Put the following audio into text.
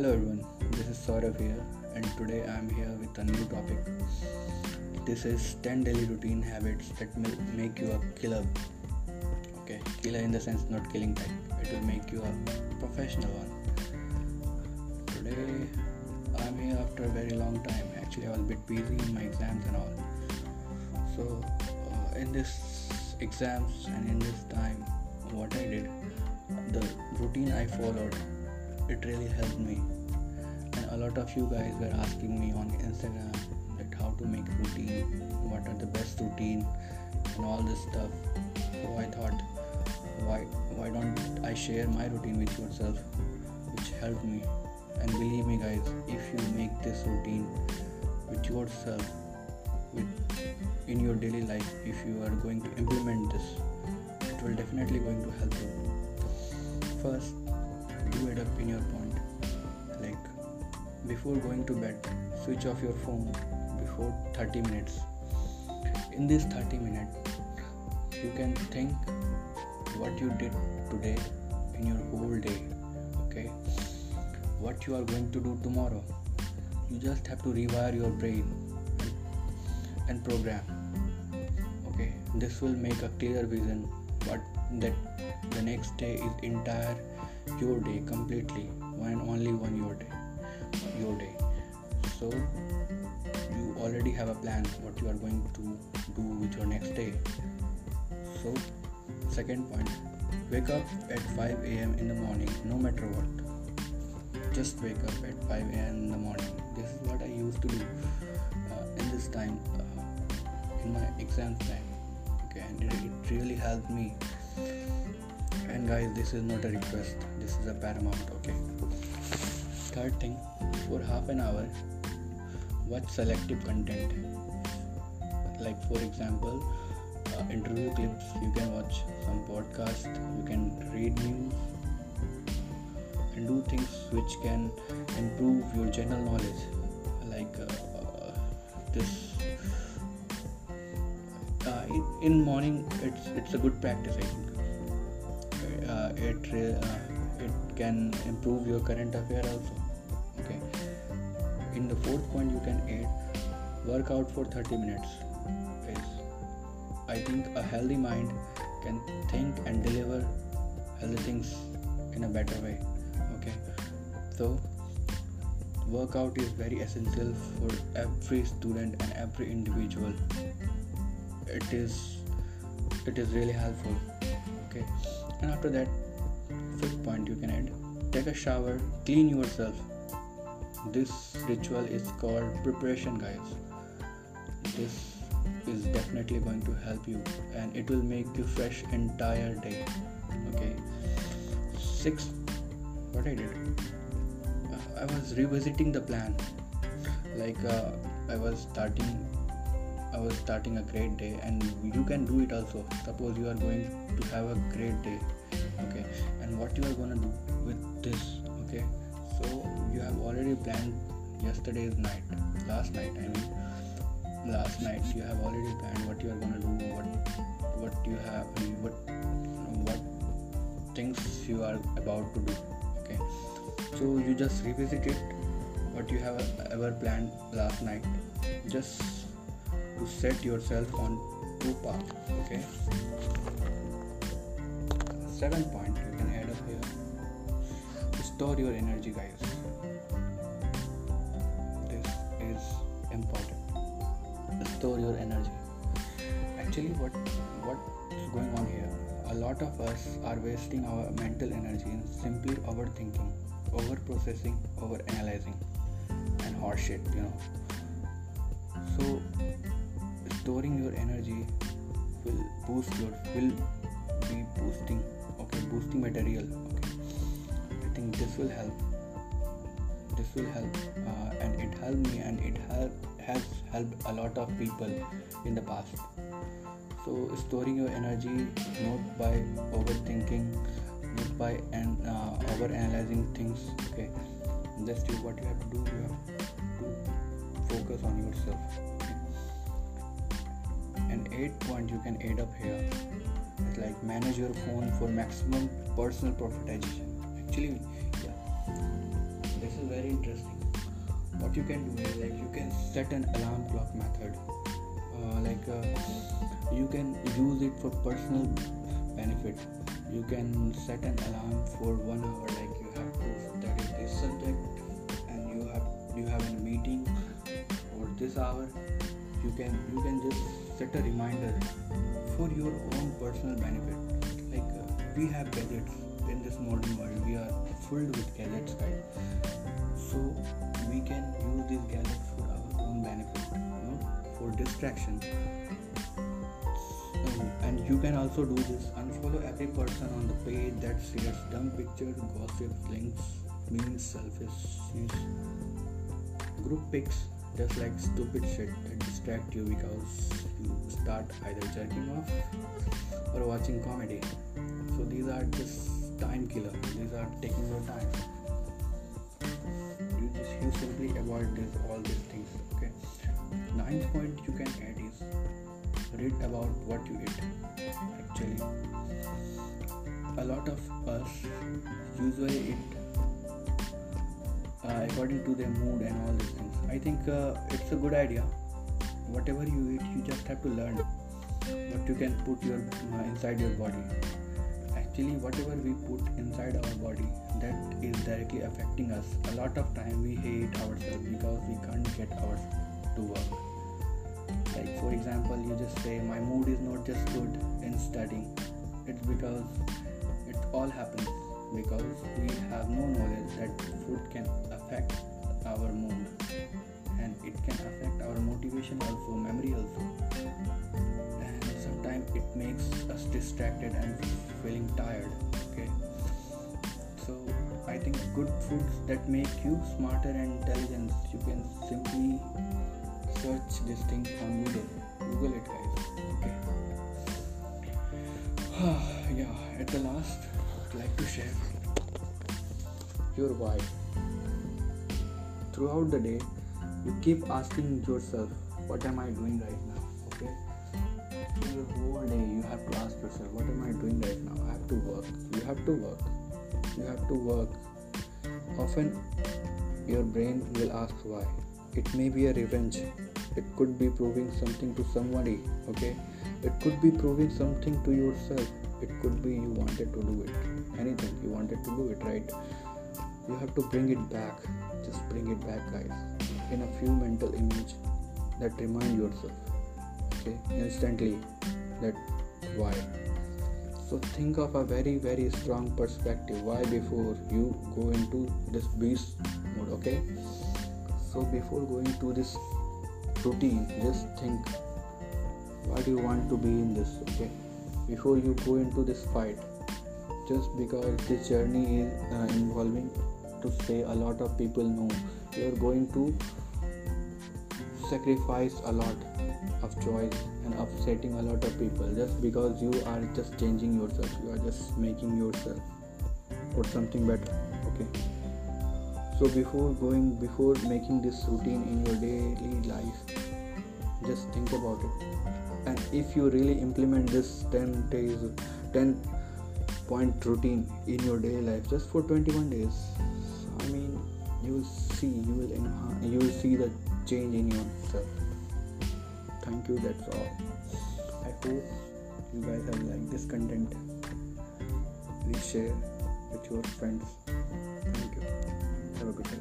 Hello everyone, this is Saurav here, and today I am here with a new topic. This is 10 daily routine habits that will make you a killer. Okay, killer in the sense not killing type, it will make you a professional one. Today I am here after a very long time. Actually, I was a bit busy in my exams and all. So, uh, in this exams and in this time, what I did, the routine I followed it really helped me. And a lot of you guys were asking me on instagram that how to make routine what are the best routine and all this stuff. So i thought why why don't i share my routine with yourself which helped me. And believe me guys if you make this routine with yourself with in your daily life if you are going to implement this it will definitely going to help you. First do up in your point. Like before going to bed switch off your phone before 30 minutes. In this 30 minutes you can think what you did today in your whole day okay? What you are going to do tomorrow. You just have to rewire your brain and program okay? This will make a clear vision what that the next day is entire your day completely one only one your day your day. So you already have a plan what you are going to do with your next day. So second point wake up at 5 a.m in the morning no matter what. Just wake up at 5 a.m in the morning. This is what i used to do uh, in this time uh, in my exam time. Okay and it, it really helped me and guys this is not a request. This is a paramount okay? Third thing for half an hour watch selective content? Like for example uh, interview clips. You can watch some podcast. You can read news. And do things which can improve your general knowledge. Like uh, uh, this uh, in, in morning it's it's a good practice i think it uh, it can improve your current affair also okay? In the fourth point you can add work out for 30 minutes is i think a healthy mind can think and deliver healthy things in a better way okay? So workout is very essential for every student and every individual. It is it is really helpful okay? And after that fifth point you can add. Take a shower clean yourself. This ritual is called preparation guys. This is definitely going to help you and it will make you fresh entire day. Okay. Sixth what i did? I was revisiting the plan. Like uh, i was starting I was starting a great day, and you can do it also. Suppose you are going to have a great day, okay, and what you are gonna do with this, okay. So you have already planned yesterday's night, last night, I mean, last night you have already planned what you are gonna do, what what you have, what what things you are about to do, okay. So you just revisit it, what you have ever planned last night, just to set yourself on two paths okay seventh point you can add up here. Store your energy guys. This is important. Store your energy. Actually what what's going on here? A lot of us are wasting our mental energy in simply overthinking over processing over analyzing and horseshit you know. So storing your energy will boost your will be boosting okay boosting material okay. I think this will help. This will help uh, and it helped me and it help, has helped a lot of people in the past. So storing your energy not by overthinking not by and uh, over analyzing things okay. Just do what you have to do you have to focus on yourself and eight point you can add up here is like manage your phone for maximum personal profitization. Actually yeah. This is very interesting. What you can do is like you can set an alarm clock method. Uh, like uh, you can use it for personal benefit you can set an alarm for one hour like you have to study this subject and you have you have a meeting for this hour. You can you can just set a reminder for your own personal benefit. Like uh, we have gadgets in this modern world. We are filled with gadgets guys so we can use these gadgets for our own benefit you know for distraction. And you can also do this. Unfollow every person on the page that shares dumb pictures gossip, links means selfishness group pics just like stupid shit that distract you because you start either jerking off or watching comedy. So these are just time killer. These are taking your time. You just you simply avoid this all these things okay? Ninth point you can add is read about what you eat actually. A lot of us usually eat uh, according to their mood and all these things. I think uh, it's a good idea. Whatever you eat you just have to learn what you can put your uh, inside your body. Actually whatever we put inside our body that is directly affecting us. A lot of time we hate ourselves because we can't get ours to work. Like for example you just say my mood is not just good in studying. It's because it all happens because we have no knowledge that food can affect our mood and it can affect our motivation also memory also. And sometimes it makes us distracted and feeling tired okay? So i think good foods that make you smarter and intelligent you can simply search this thing on google. Google it guys okay? Yeah at the last i'd like to share your why throughout the day you keep asking yourself what am i doing right now? Okay? Your whole day you have to ask yourself what am i doing right now? I have to work. You have to work. You have to work. Often your brain will ask why. It may be a revenge. It could be proving something to somebody okay? It could be proving something to yourself. It could be you wanted to do it. Anything. You wanted to do it right you have to bring it back. Just bring it back guys in a few mental image that remind yourself okay instantly that why. So think of a very very strong perspective. Why before you go into this beast mode okay? So before going to this routine just think why do you want to be in this okay? Before you go into this fight just because this journey is uh, involving to say a lot of people know. You are going to sacrifice a lot of choice and upsetting a lot of people just because you are just changing yourself. You are just making yourself for something better okay? So before going before making this routine in your daily life just think about it. And if you really implement this 10 days 10 point routine in your daily life just for 21 days will see you will enhance, you will see the change in yourself. Thank you that's all. I hope you guys have liked this content. Please share with your friends. Thank you. Have a good day.